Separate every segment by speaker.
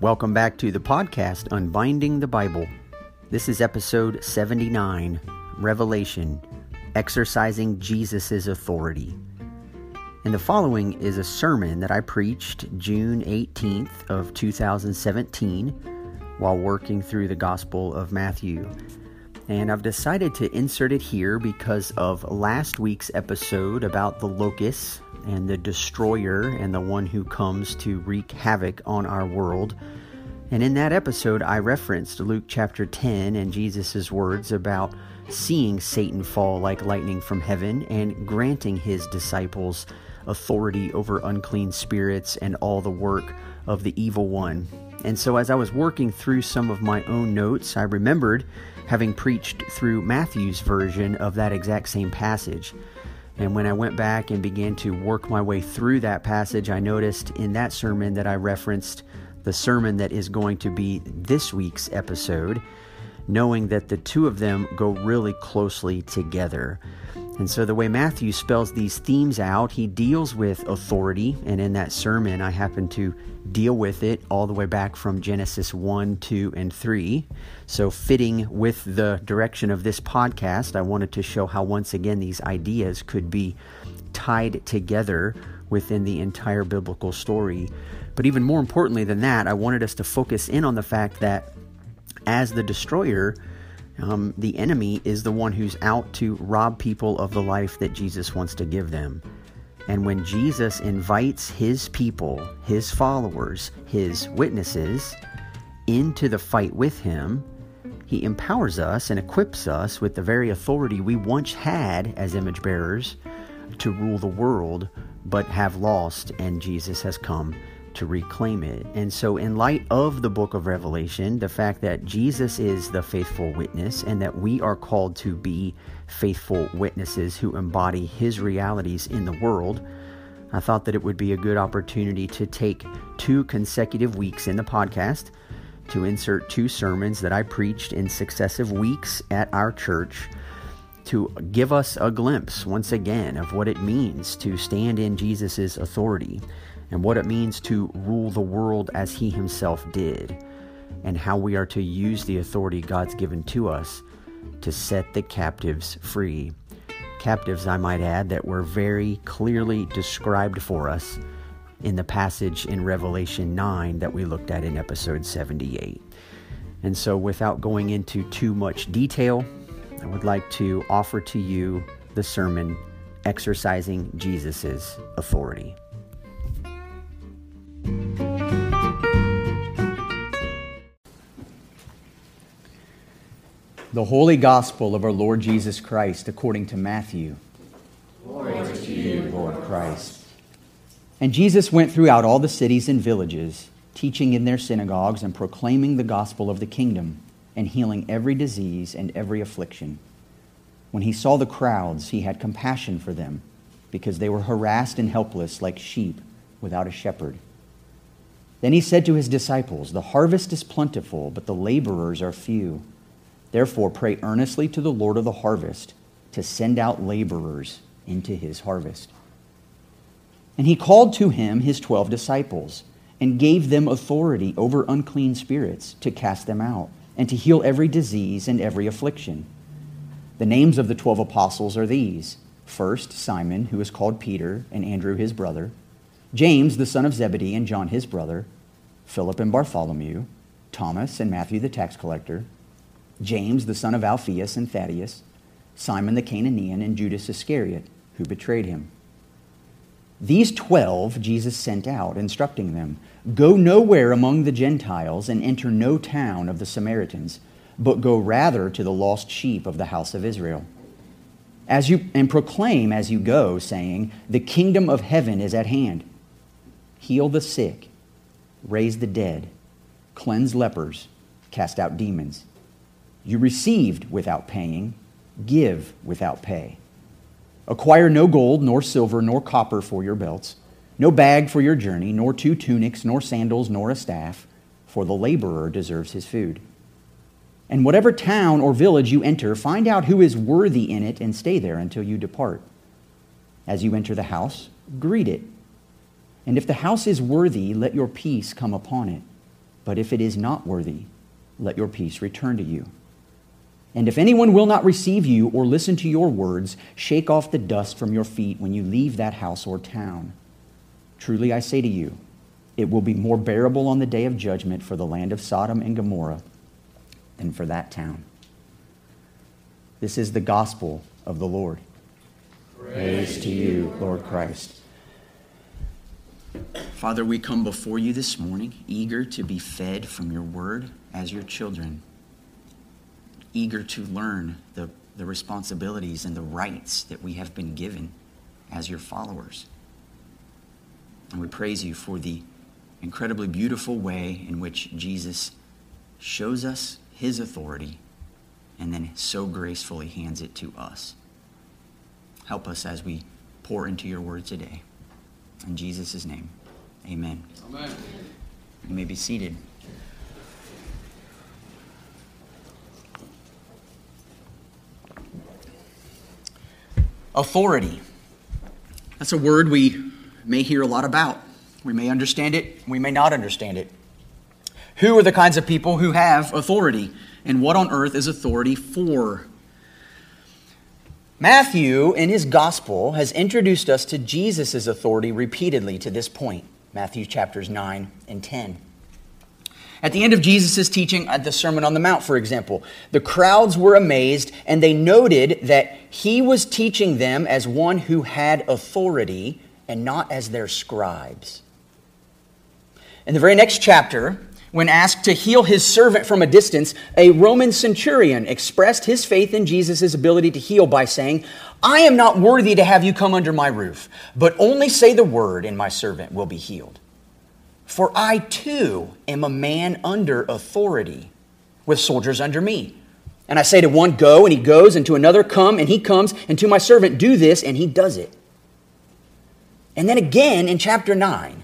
Speaker 1: Welcome back to the podcast Unbinding the Bible. This is episode 79 Revelation Exercising Jesus' Authority. And the following is a sermon that I preached June 18th of 2017 while working through the Gospel of Matthew. And I've decided to insert it here because of last week's episode about the locusts and the destroyer and the one who comes to wreak havoc on our world. And in that episode, I referenced Luke chapter 10 and Jesus' words about seeing Satan fall like lightning from heaven and granting his disciples authority over unclean spirits and all the work of the evil one. And so, as I was working through some of my own notes, I remembered having preached through Matthew's version of that exact same passage. And when I went back and began to work my way through that passage, I noticed in that sermon that I referenced the sermon that is going to be this week's episode, knowing that the two of them go really closely together. And so, the way Matthew spells these themes out, he deals with authority. And in that sermon, I happen to deal with it all the way back from Genesis 1, 2, and 3. So, fitting with the direction of this podcast, I wanted to show how, once again, these ideas could be tied together within the entire biblical story. But even more importantly than that, I wanted us to focus in on the fact that as the destroyer, um, the enemy is the one who's out to rob people of the life that Jesus wants to give them. And when Jesus invites his people, his followers, his witnesses into the fight with him, he empowers us and equips us with the very authority we once had as image bearers to rule the world, but have lost, and Jesus has come to reclaim it. And so, in light of the book of Revelation, the fact that Jesus is the faithful witness and that we are called to be faithful witnesses who embody his realities in the world, I thought that it would be a good opportunity to take two consecutive weeks in the podcast to insert two sermons that I preached in successive weeks at our church to give us a glimpse once again of what it means to stand in Jesus' authority and what it means to rule the world as He Himself did, and how we are to use the authority God's given to us to set the captives free. Captives, I might add, that were very clearly described for us in the passage in Revelation 9 that we looked at in episode 78. And so, without going into too much detail, I would like to offer to you the sermon Exercising Jesus' Authority. The Holy Gospel of our Lord Jesus Christ according to Matthew.
Speaker 2: Glory to you, Lord Christ.
Speaker 1: And Jesus went throughout all the cities and villages, teaching in their synagogues and proclaiming the gospel of the kingdom, and healing every disease and every affliction. When he saw the crowds, he had compassion for them, because they were harassed and helpless like sheep without a shepherd. Then he said to his disciples, The harvest is plentiful, but the laborers are few. Therefore, pray earnestly to the Lord of the harvest to send out laborers into his harvest. And he called to him his twelve disciples and gave them authority over unclean spirits to cast them out and to heal every disease and every affliction. The names of the twelve apostles are these. First, Simon, who is called Peter, and Andrew his brother, James, the son of Zebedee, and John his brother, Philip and Bartholomew, Thomas and Matthew the tax collector James, the son of Alphaeus and Thaddeus, Simon the Cananaean, and Judas Iscariot, who betrayed him. These twelve Jesus sent out, instructing them Go nowhere among the Gentiles and enter no town of the Samaritans, but go rather to the lost sheep of the house of Israel. As you, and proclaim as you go, saying, The kingdom of heaven is at hand. Heal the sick, raise the dead, cleanse lepers, cast out demons. You received without paying, give without pay. Acquire no gold, nor silver, nor copper for your belts, no bag for your journey, nor two tunics, nor sandals, nor a staff, for the laborer deserves his food. And whatever town or village you enter, find out who is worthy in it and stay there until you depart. As you enter the house, greet it. And if the house is worthy, let your peace come upon it. But if it is not worthy, let your peace return to you. And if anyone will not receive you or listen to your words, shake off the dust from your feet when you leave that house or town. Truly I say to you, it will be more bearable on the day of judgment for the land of Sodom and Gomorrah than for that town. This is the gospel of the Lord.
Speaker 2: Praise to you, Lord Christ.
Speaker 1: Father, we come before you this morning, eager to be fed from your word as your children, eager to learn the, the responsibilities and the rights that we have been given as your followers. And we praise you for the incredibly beautiful way in which Jesus shows us his authority and then so gracefully hands it to us. Help us as we pour into your word today. In Jesus' name, amen. Amen. You may be seated. Authority. That's a word we may hear a lot about. We may understand it, we may not understand it. Who are the kinds of people who have authority? And what on earth is authority for? Matthew, in his gospel, has introduced us to Jesus' authority repeatedly to this point. Matthew chapters 9 and 10. At the end of Jesus' teaching at the Sermon on the Mount, for example, the crowds were amazed and they noted that he was teaching them as one who had authority and not as their scribes. In the very next chapter, when asked to heal his servant from a distance, a Roman centurion expressed his faith in Jesus' ability to heal by saying, I am not worthy to have you come under my roof, but only say the word, and my servant will be healed. For I too am a man under authority, with soldiers under me. And I say to one, Go, and he goes, and to another, Come, and he comes, and to my servant, Do this, and he does it. And then again in chapter 9,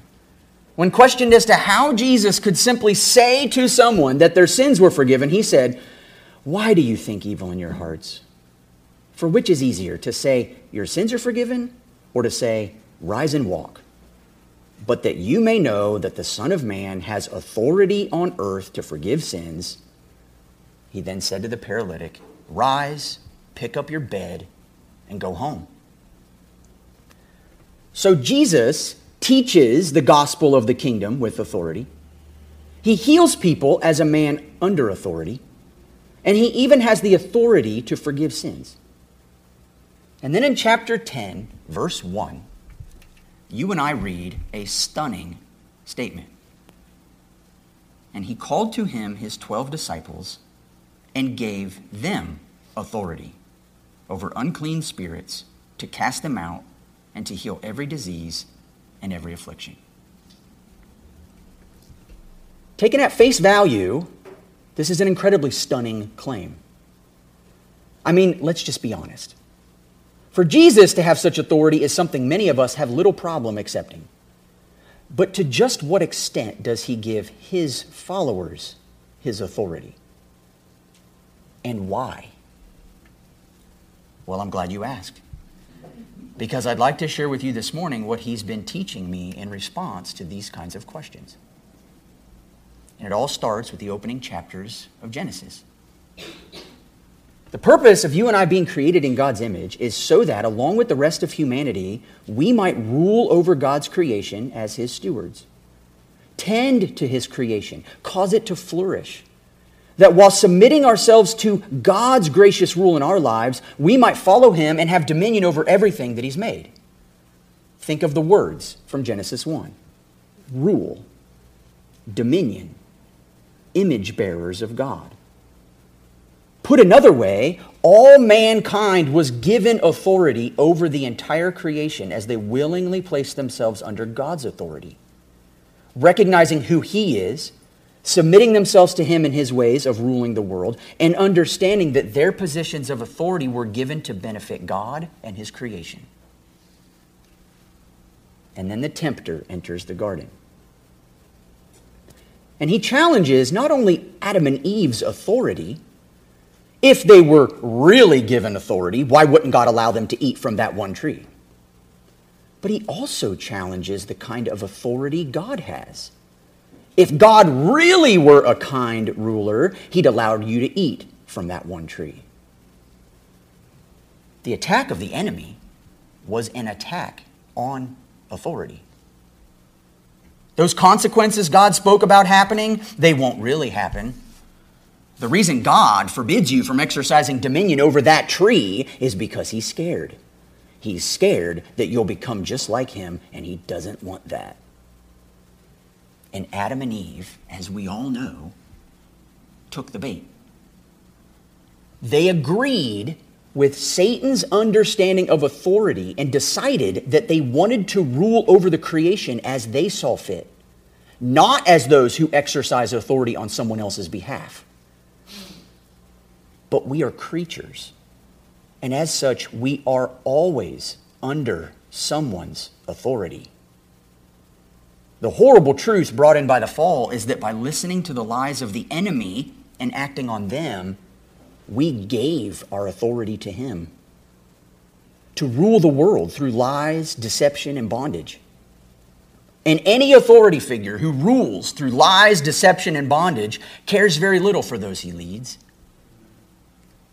Speaker 1: when questioned as to how Jesus could simply say to someone that their sins were forgiven, he said, Why do you think evil in your hearts? For which is easier, to say, Your sins are forgiven, or to say, Rise and walk? But that you may know that the Son of Man has authority on earth to forgive sins, he then said to the paralytic, Rise, pick up your bed, and go home. So Jesus teaches the gospel of the kingdom with authority. He heals people as a man under authority. And he even has the authority to forgive sins. And then in chapter 10, verse 1, you and I read a stunning statement. And he called to him his 12 disciples and gave them authority over unclean spirits to cast them out and to heal every disease and every affliction. Taken at face value, this is an incredibly stunning claim. I mean, let's just be honest. For Jesus to have such authority is something many of us have little problem accepting. But to just what extent does he give his followers his authority? And why? Well, I'm glad you asked because I'd like to share with you this morning what he's been teaching me in response to these kinds of questions. And it all starts with the opening chapters of Genesis. The purpose of you and I being created in God's image is so that, along with the rest of humanity, we might rule over God's creation as his stewards. Tend to his creation, cause it to flourish that while submitting ourselves to God's gracious rule in our lives, we might follow Him and have dominion over everything that He's made. Think of the words from Genesis 1 rule, dominion, image bearers of God. Put another way, all mankind was given authority over the entire creation as they willingly placed themselves under God's authority. Recognizing who He is submitting themselves to him in his ways of ruling the world, and understanding that their positions of authority were given to benefit God and his creation. And then the tempter enters the garden. And he challenges not only Adam and Eve's authority, if they were really given authority, why wouldn't God allow them to eat from that one tree? But he also challenges the kind of authority God has If God really were a kind ruler, he'd allow you to eat from that one tree. The attack of the enemy was an attack on authority. Those consequences God spoke about happening, they won't really happen. The reason God forbids you from exercising dominion over that tree is because he's scared. He's scared that you'll become just like him, and he doesn't want that. And Adam and Eve, as we all know, took the bait. They agreed with Satan's understanding of authority and decided that they wanted to rule over the creation as they saw fit, not as those who exercise authority on someone else's behalf. But we are creatures, and as such, we are always under someone's authority. The horrible truth brought in by the fall is that by listening to the lies of the enemy and acting on them, we gave our authority to him to rule the world through lies, deception, and bondage. And any authority figure who rules through lies, deception, and bondage cares very little for those he leads.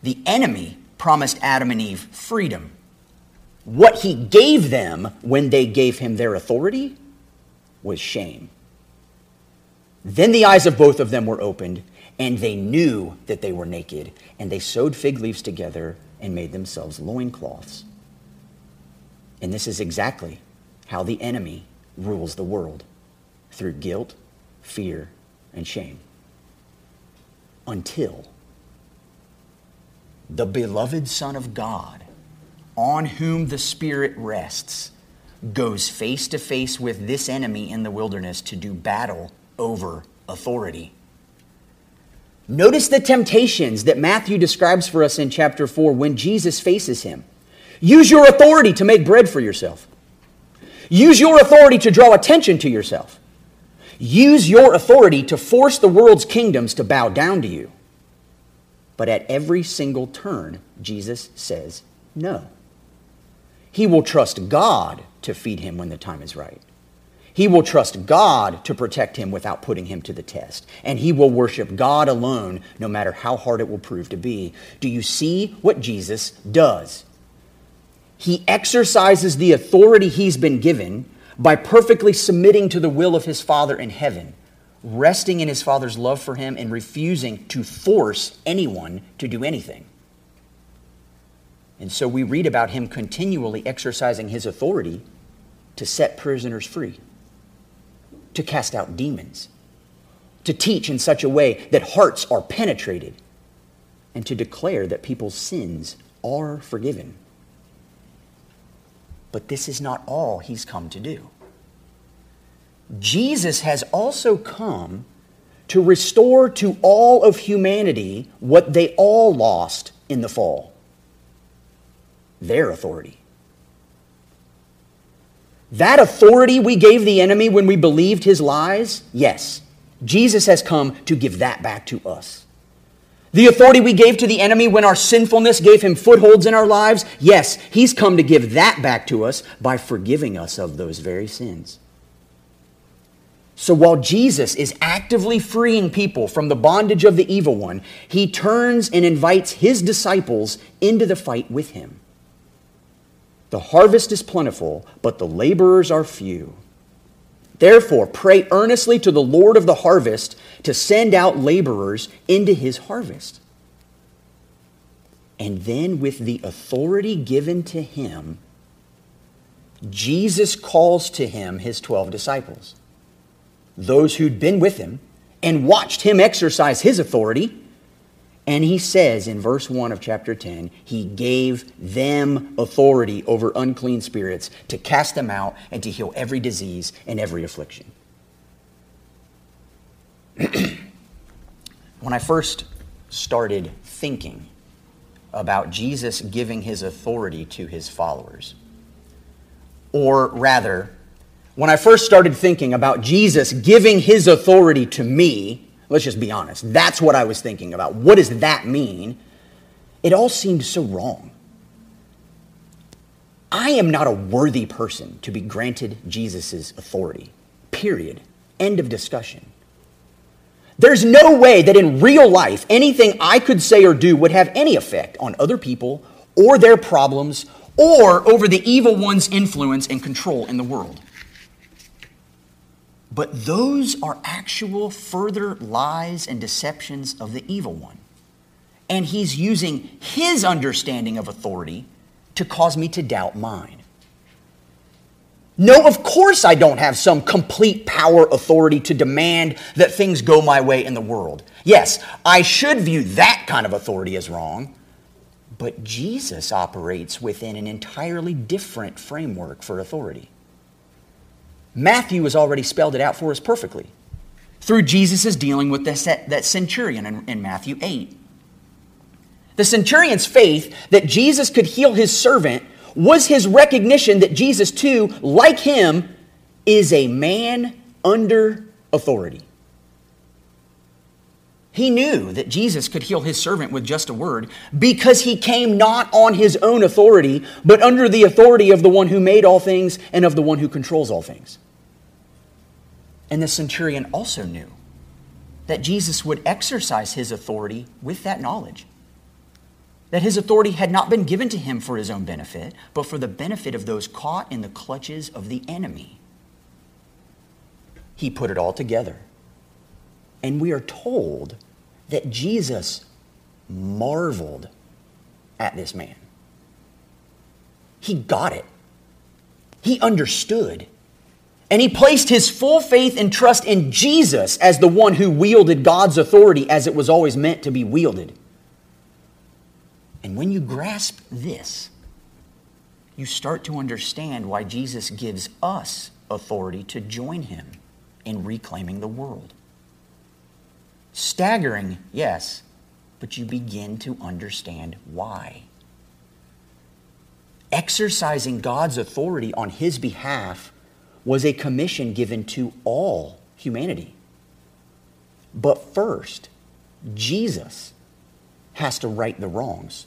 Speaker 1: The enemy promised Adam and Eve freedom. What he gave them when they gave him their authority was shame. Then the eyes of both of them were opened, and they knew that they were naked, and they sewed fig leaves together and made themselves loincloths. And this is exactly how the enemy rules the world through guilt, fear, and shame. Until the beloved Son of God, on whom the Spirit rests, goes face to face with this enemy in the wilderness to do battle over authority. Notice the temptations that Matthew describes for us in chapter 4 when Jesus faces him. Use your authority to make bread for yourself. Use your authority to draw attention to yourself. Use your authority to force the world's kingdoms to bow down to you. But at every single turn, Jesus says no. He will trust God to feed him when the time is right. He will trust God to protect him without putting him to the test. And he will worship God alone, no matter how hard it will prove to be. Do you see what Jesus does? He exercises the authority he's been given by perfectly submitting to the will of his Father in heaven, resting in his Father's love for him, and refusing to force anyone to do anything. And so we read about him continually exercising his authority to set prisoners free, to cast out demons, to teach in such a way that hearts are penetrated, and to declare that people's sins are forgiven. But this is not all he's come to do. Jesus has also come to restore to all of humanity what they all lost in the fall their authority. That authority we gave the enemy when we believed his lies, yes, Jesus has come to give that back to us. The authority we gave to the enemy when our sinfulness gave him footholds in our lives, yes, he's come to give that back to us by forgiving us of those very sins. So while Jesus is actively freeing people from the bondage of the evil one, he turns and invites his disciples into the fight with him. The harvest is plentiful, but the laborers are few. Therefore, pray earnestly to the Lord of the harvest to send out laborers into his harvest. And then, with the authority given to him, Jesus calls to him his 12 disciples, those who'd been with him and watched him exercise his authority and he says in verse 1 of chapter 10, he gave them authority over unclean spirits to cast them out and to heal every disease and every affliction. when I first started thinking about Jesus giving his authority to his followers, or rather, when I first started thinking about Jesus giving his authority to me, Let's just be honest. That's what I was thinking about. What does that mean? It all seemed so wrong. I am not a worthy person to be granted Jesus' authority. Period. End of discussion.
Speaker 3: There's no way that in real life anything I could say or do would have any effect on other people or their problems or over the evil one's influence and control in the world. But those are actual further lies and deceptions of the evil one. And he's using his understanding of authority to cause me to doubt mine. No, of course I don't have some complete power authority to demand that things go my way in the world. Yes, I should view that kind of authority as wrong, but Jesus operates within an entirely different framework for authority. Matthew has already spelled it out for us perfectly through Jesus' dealing with this, that centurion in, in Matthew 8. The centurion's faith that Jesus could heal his servant was his recognition that Jesus, too, like him, is a man under authority. He knew that Jesus could heal his servant with just a word because he came not on his own authority, but under the authority of the one who made all things and of the one who controls all things. And the centurion also knew that Jesus would exercise his authority with that knowledge. That his authority had not been given to him for his own benefit, but for the benefit of those caught in the clutches of the enemy. He put it all together and we are told that Jesus marveled at this man. He got it, he understood. And he placed his full faith and trust in Jesus as the one who wielded God's authority as it was always meant to be wielded. And when you grasp this, you start to understand why Jesus gives us authority to join him in reclaiming the world. Staggering, yes, but you begin to understand why. Exercising God's authority on his behalf was a commission given to all humanity. But first, Jesus has to right the wrongs,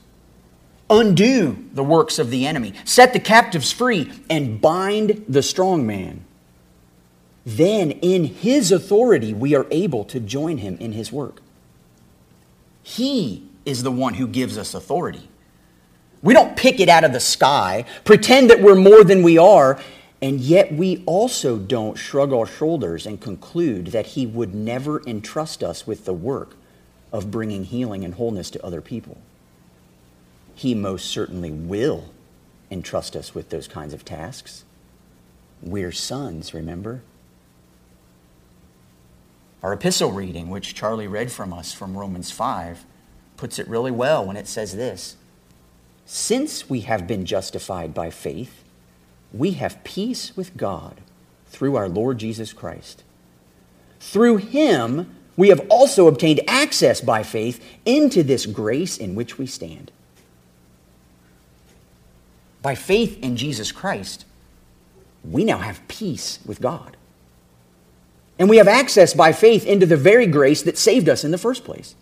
Speaker 3: undo the works of the enemy, set the captives free, and bind the strong man then in his authority we are able to join him in his work. He is the one who gives us authority. We don't pick it out of the sky, pretend that we're more than we are, and yet we also don't shrug our shoulders and conclude that he would never entrust us with the work of bringing healing and wholeness to other people. He most certainly will entrust us with those kinds of tasks. We're sons, remember? Our epistle reading, which Charlie read from us from Romans 5, puts it really well when it says this Since we have been justified by faith, we have peace with God through our Lord Jesus Christ. Through him, we have also obtained access by faith into this grace in which we stand. By faith in Jesus Christ, we now have peace with God. And we have access by faith into the very grace that saved us in the first place.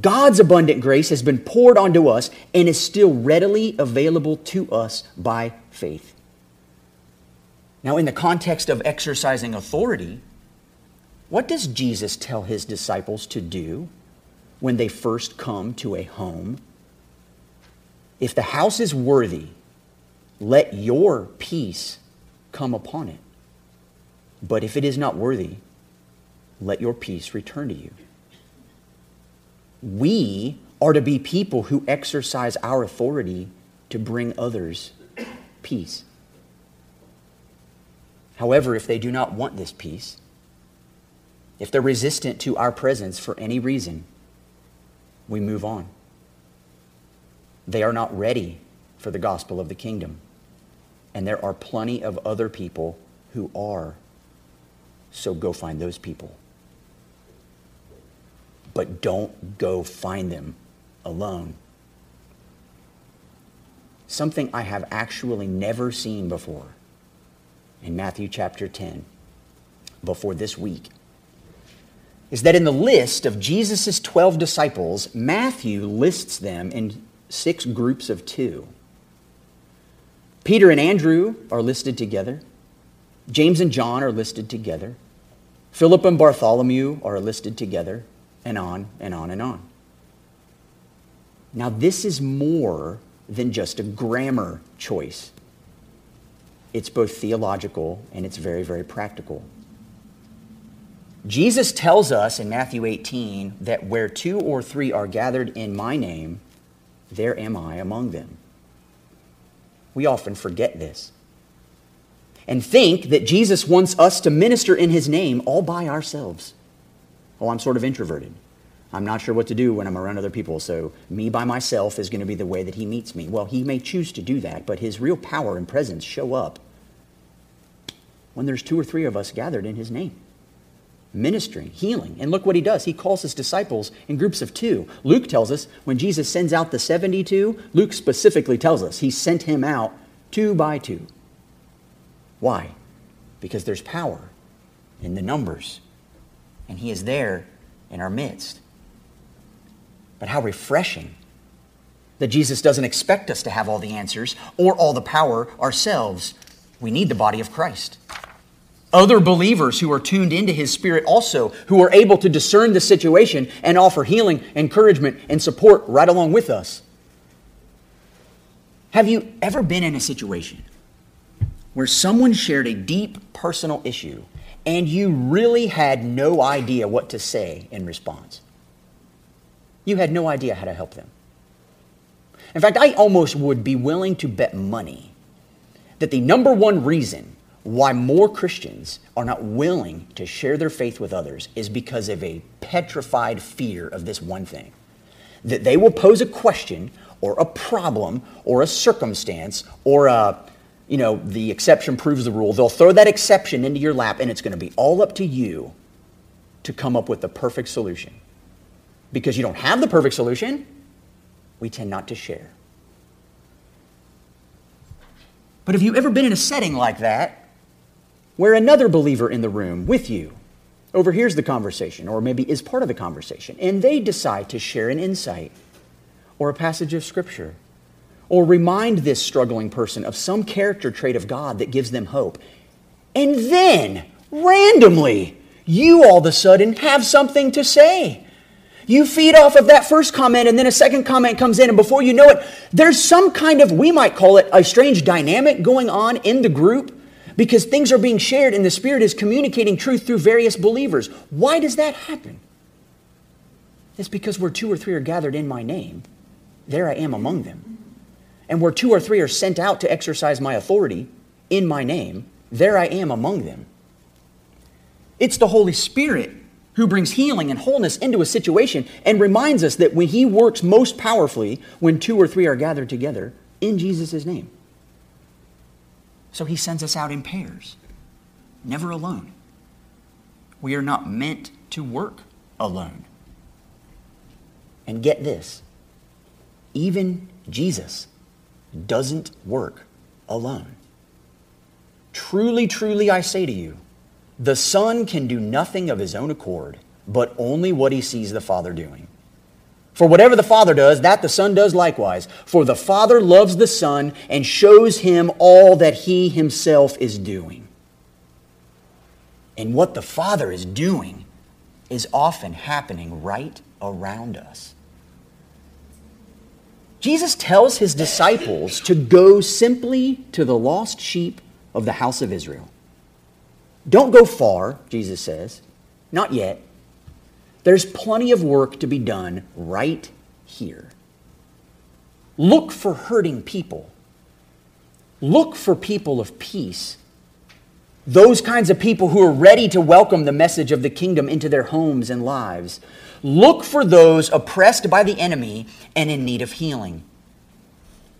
Speaker 3: God's abundant grace has been poured onto us and is still readily available to us by faith. Now, in the context of exercising authority, what does Jesus tell his disciples to do when they first come to a home? If the house is worthy, let your peace come upon it. But if it is not worthy, let your peace return to you. We are to be people who exercise our authority to bring others peace. However, if they do not want this peace, if they're resistant to our presence for any reason, we move on. They are not ready for the gospel of the kingdom. And there are plenty of other people who are so go find those people. But don't go find them alone. Something I have actually never seen before in Matthew chapter 10, before this week, is that in the list of Jesus' 12 disciples, Matthew lists them in six groups of two. Peter and Andrew are listed together. James and John are listed together. Philip and Bartholomew are listed together, and on and on and on. Now, this is more than just a grammar choice. It's both theological and it's very, very practical. Jesus tells us in Matthew 18 that where two or three are gathered in my name, there am I among them. We often forget this and think that Jesus wants us to minister in his name all by ourselves. Oh, I'm sort of introverted. I'm not sure what to do when I'm around other people, so me by myself is going to be the way that he meets me. Well, he may choose to do that, but his real power and presence show up when there's two or three of us gathered in his name ministering, healing. And look what he does. He calls his disciples in groups of two. Luke tells us when Jesus sends out the 72, Luke specifically tells us he sent him out two by two. Why? Because there's power in the numbers, and he is there in our midst. But how refreshing that Jesus doesn't expect us to have all the answers or all the power ourselves. We need the body of Christ. Other believers who are tuned into his spirit also, who are able to discern the situation and offer healing, encouragement, and support right along with us. Have you ever been in a situation where someone shared a deep personal issue and you really had no idea what to say in response? You had no idea how to help them. In fact, I almost would be willing to bet money that the number one reason why more Christians are not willing to share their faith with others is because of a petrified fear of this one thing that they will pose a question or a problem or a circumstance or a you know the exception proves the rule. They'll throw that exception into your lap and it's going to be all up to you to come up with the perfect solution. Because you don't have the perfect solution, we tend not to share. But have you ever been in a setting like that where another believer in the room with you overhears the conversation or maybe is part of the conversation and they decide to share an insight or a passage of Scripture or remind this struggling person of some character trait of God that gives them hope? And then, randomly, you all of a sudden have something to say. You feed off of that first comment, and then a second comment comes in, and before you know it, there's some kind of, we might call it a strange dynamic going on in the group because things are being shared and the Spirit is communicating truth through various believers. Why does that happen? It's because where two or three are gathered in my name, there I am among them. And where two or three are sent out to exercise my authority in my name, there I am among them. It's the Holy Spirit who brings healing and wholeness into a situation and reminds us that when he works most powerfully when two or three are gathered together in Jesus' name. So he sends us out in pairs, never alone. We are not meant to work alone. And get this even Jesus doesn't work alone. Truly, truly, I say to you, the Son can do nothing of his own accord, but only what he sees the Father doing. For whatever the Father does, that the Son does likewise. For the Father loves the Son and shows him all that he himself is doing. And what the Father is doing is often happening right around us. Jesus tells his disciples to go simply to the lost sheep of the house of Israel. Don't go far, Jesus says. Not yet. There's plenty of work to be done right here. Look for hurting people. Look for people of peace. Those kinds of people who are ready to welcome the message of the kingdom into their homes and lives. Look for those oppressed by the enemy and in need of healing.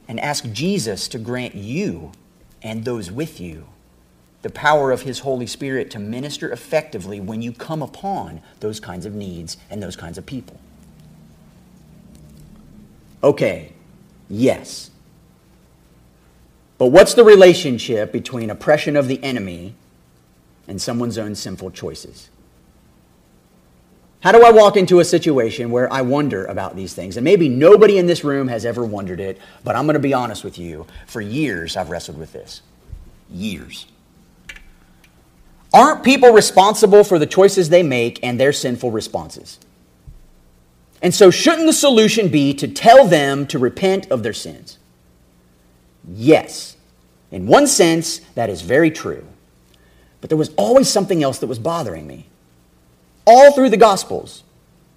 Speaker 3: And ask Jesus to grant you and those with you the power of His Holy Spirit to minister effectively when you come upon those kinds of needs and those kinds of people. Okay, yes. But what's the relationship between oppression of the enemy and someone's own sinful choices? How do I walk into a situation where I wonder about these things? And maybe nobody in this room has ever wondered it, but I'm going to be honest with you. For years, I've wrestled with this. Years. Aren't people responsible for the choices they make and their sinful responses? And so, shouldn't the solution be to tell them to repent of their sins? Yes. In one sense, that is very true. But there was always something else that was bothering me. All through the Gospels,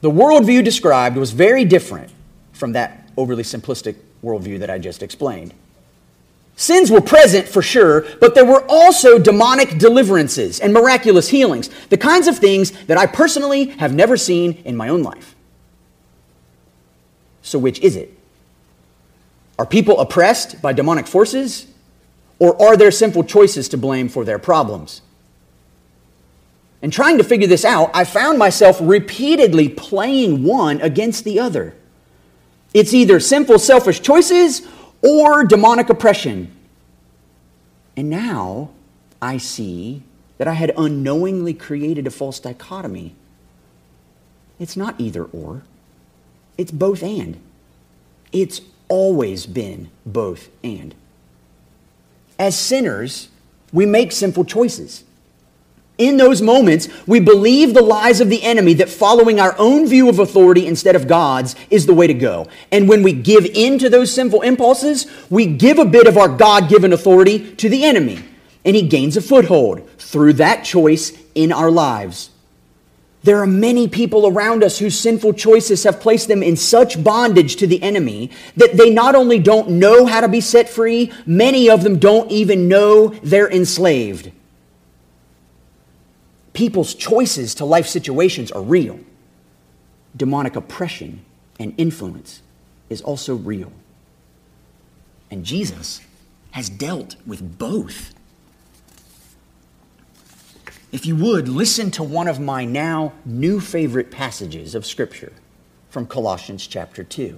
Speaker 3: the worldview described was very different from that overly simplistic worldview that I just explained. Sins were present for sure, but there were also demonic deliverances and miraculous healings, the kinds of things that I personally have never seen in my own life. So, which is it? Are people oppressed by demonic forces, or are there sinful choices to blame for their problems? And trying to figure this out, I found myself repeatedly playing one against the other. It's either sinful, selfish choices or demonic oppression. And now I see that I had unknowingly created a false dichotomy. It's not either or, it's both and. It's always been both and. As sinners, we make sinful choices. In those moments, we believe the lies of the enemy that following our own view of authority instead of God's is the way to go. And when we give in to those sinful impulses, we give a bit of our God given authority to the enemy. And he gains a foothold through that choice in our lives. There are many people around us whose sinful choices have placed them in such bondage to the enemy that they not only don't know how to be set free, many of them don't even know they're enslaved people's choices to life situations are real. Demonic oppression and influence is also real. And Jesus has dealt with both. If you would, listen to one of my now new favorite passages of Scripture from Colossians chapter 2.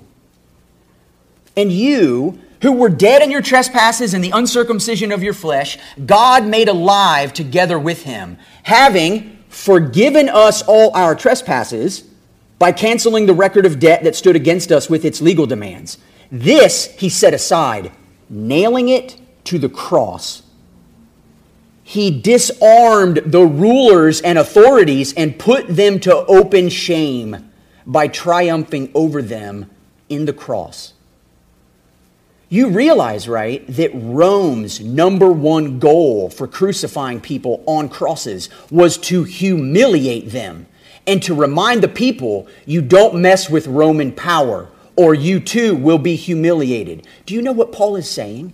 Speaker 3: And you, who were dead in your trespasses and the uncircumcision of your flesh, God made alive together with him, having forgiven us all our trespasses by canceling the record of debt that stood against us with its legal demands. This he set aside, nailing it to the cross. He disarmed the rulers and authorities and put them to open shame by triumphing over them in the cross. You realize, right, that Rome's number one goal for crucifying people on crosses was to humiliate them and to remind the people you don't mess with Roman power or you too will be humiliated. Do you know what Paul is saying?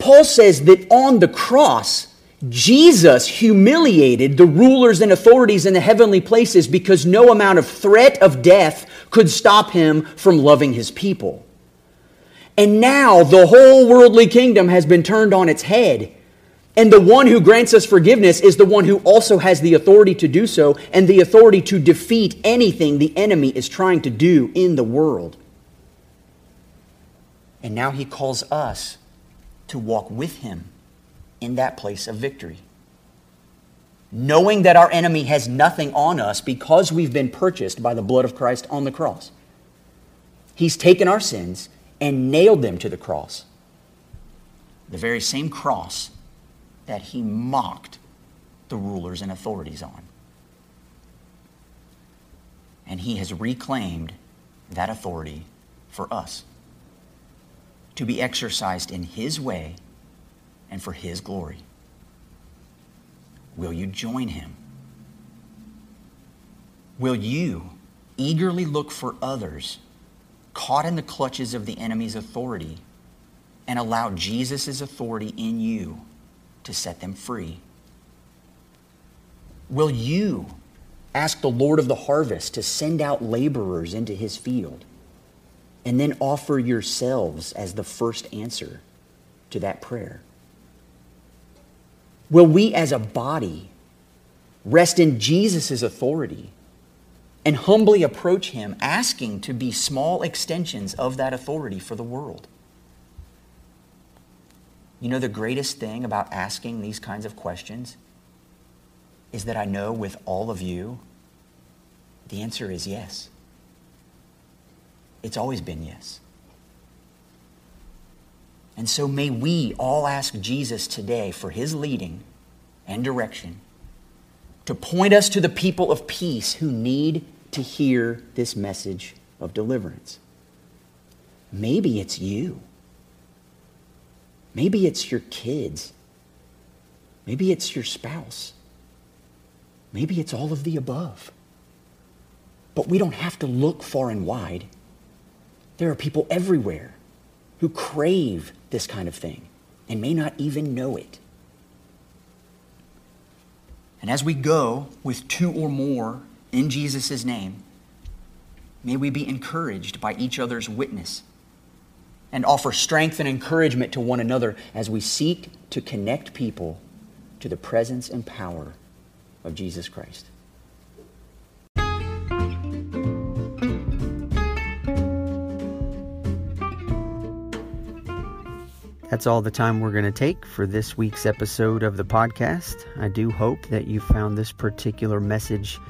Speaker 3: Paul says that on the cross, Jesus humiliated the rulers and authorities in the heavenly places because no amount of threat of death could stop him from loving his people. And now the whole worldly kingdom has been turned on its head. And the one who grants us forgiveness is the one who also has the authority to do so and the authority to defeat anything the enemy is trying to do in the world. And now he calls us to walk with him in that place of victory. Knowing that our enemy has nothing on us because we've been purchased by the blood of Christ on the cross. He's taken our sins and nailed them to the cross. The very same cross that he mocked the rulers and authorities on. And he has reclaimed that authority for us to be exercised in his way and for his glory. Will you join him? Will you eagerly look for others caught in the clutches of the enemy's authority and allow Jesus' authority in you to set them free? Will you ask the Lord of the harvest to send out laborers into his field and then offer yourselves as the first answer to that prayer? Will we as a body rest in Jesus' authority and humbly approach Him, asking to be small extensions of that authority for the world. You know, the greatest thing about asking these kinds of questions is that I know with all of you, the answer is yes. It's always been yes. And so may we all ask Jesus today for his leading and direction to point us to the people of peace who need to hear this message of deliverance. Maybe it's you. Maybe it's your kids. Maybe it's your spouse. Maybe it's all of the above. But we don't have to look far and wide. There are people everywhere who crave this kind of thing and may not even know it. And as we go with two or more in Jesus' name, may we be encouraged by each other's witness and offer strength and encouragement to one another as we seek to connect people to the presence and power of Jesus Christ.
Speaker 1: That's all the time we're going to take for this week's episode of the podcast. I do hope that you found this particular message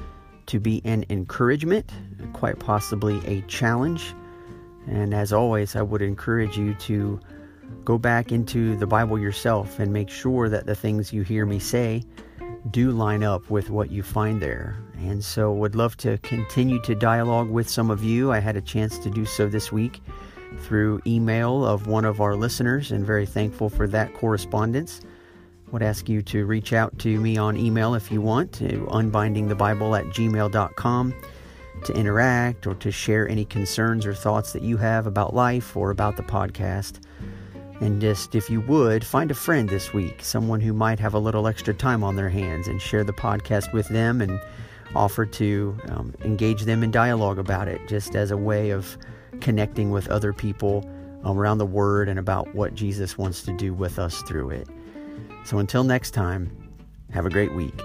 Speaker 1: to be an encouragement, quite possibly a challenge. And as always, I would encourage you to go back into the Bible yourself and make sure that the things you hear me say do line up with what you find there. And so would love to continue to dialogue with some of you. I had a chance to do so this week through email of one of our listeners and very thankful for that correspondence. Would ask you to reach out to me on email if you want to unbindingthebible at gmail.com to interact or to share any concerns or thoughts that you have about life or about the podcast. And just, if you would, find a friend this week, someone who might have a little extra time on their hands, and share the podcast with them and offer to um, engage them in dialogue about it, just as a way of connecting with other people around the Word and about what Jesus wants to do with us through it. So until next time, have a great week.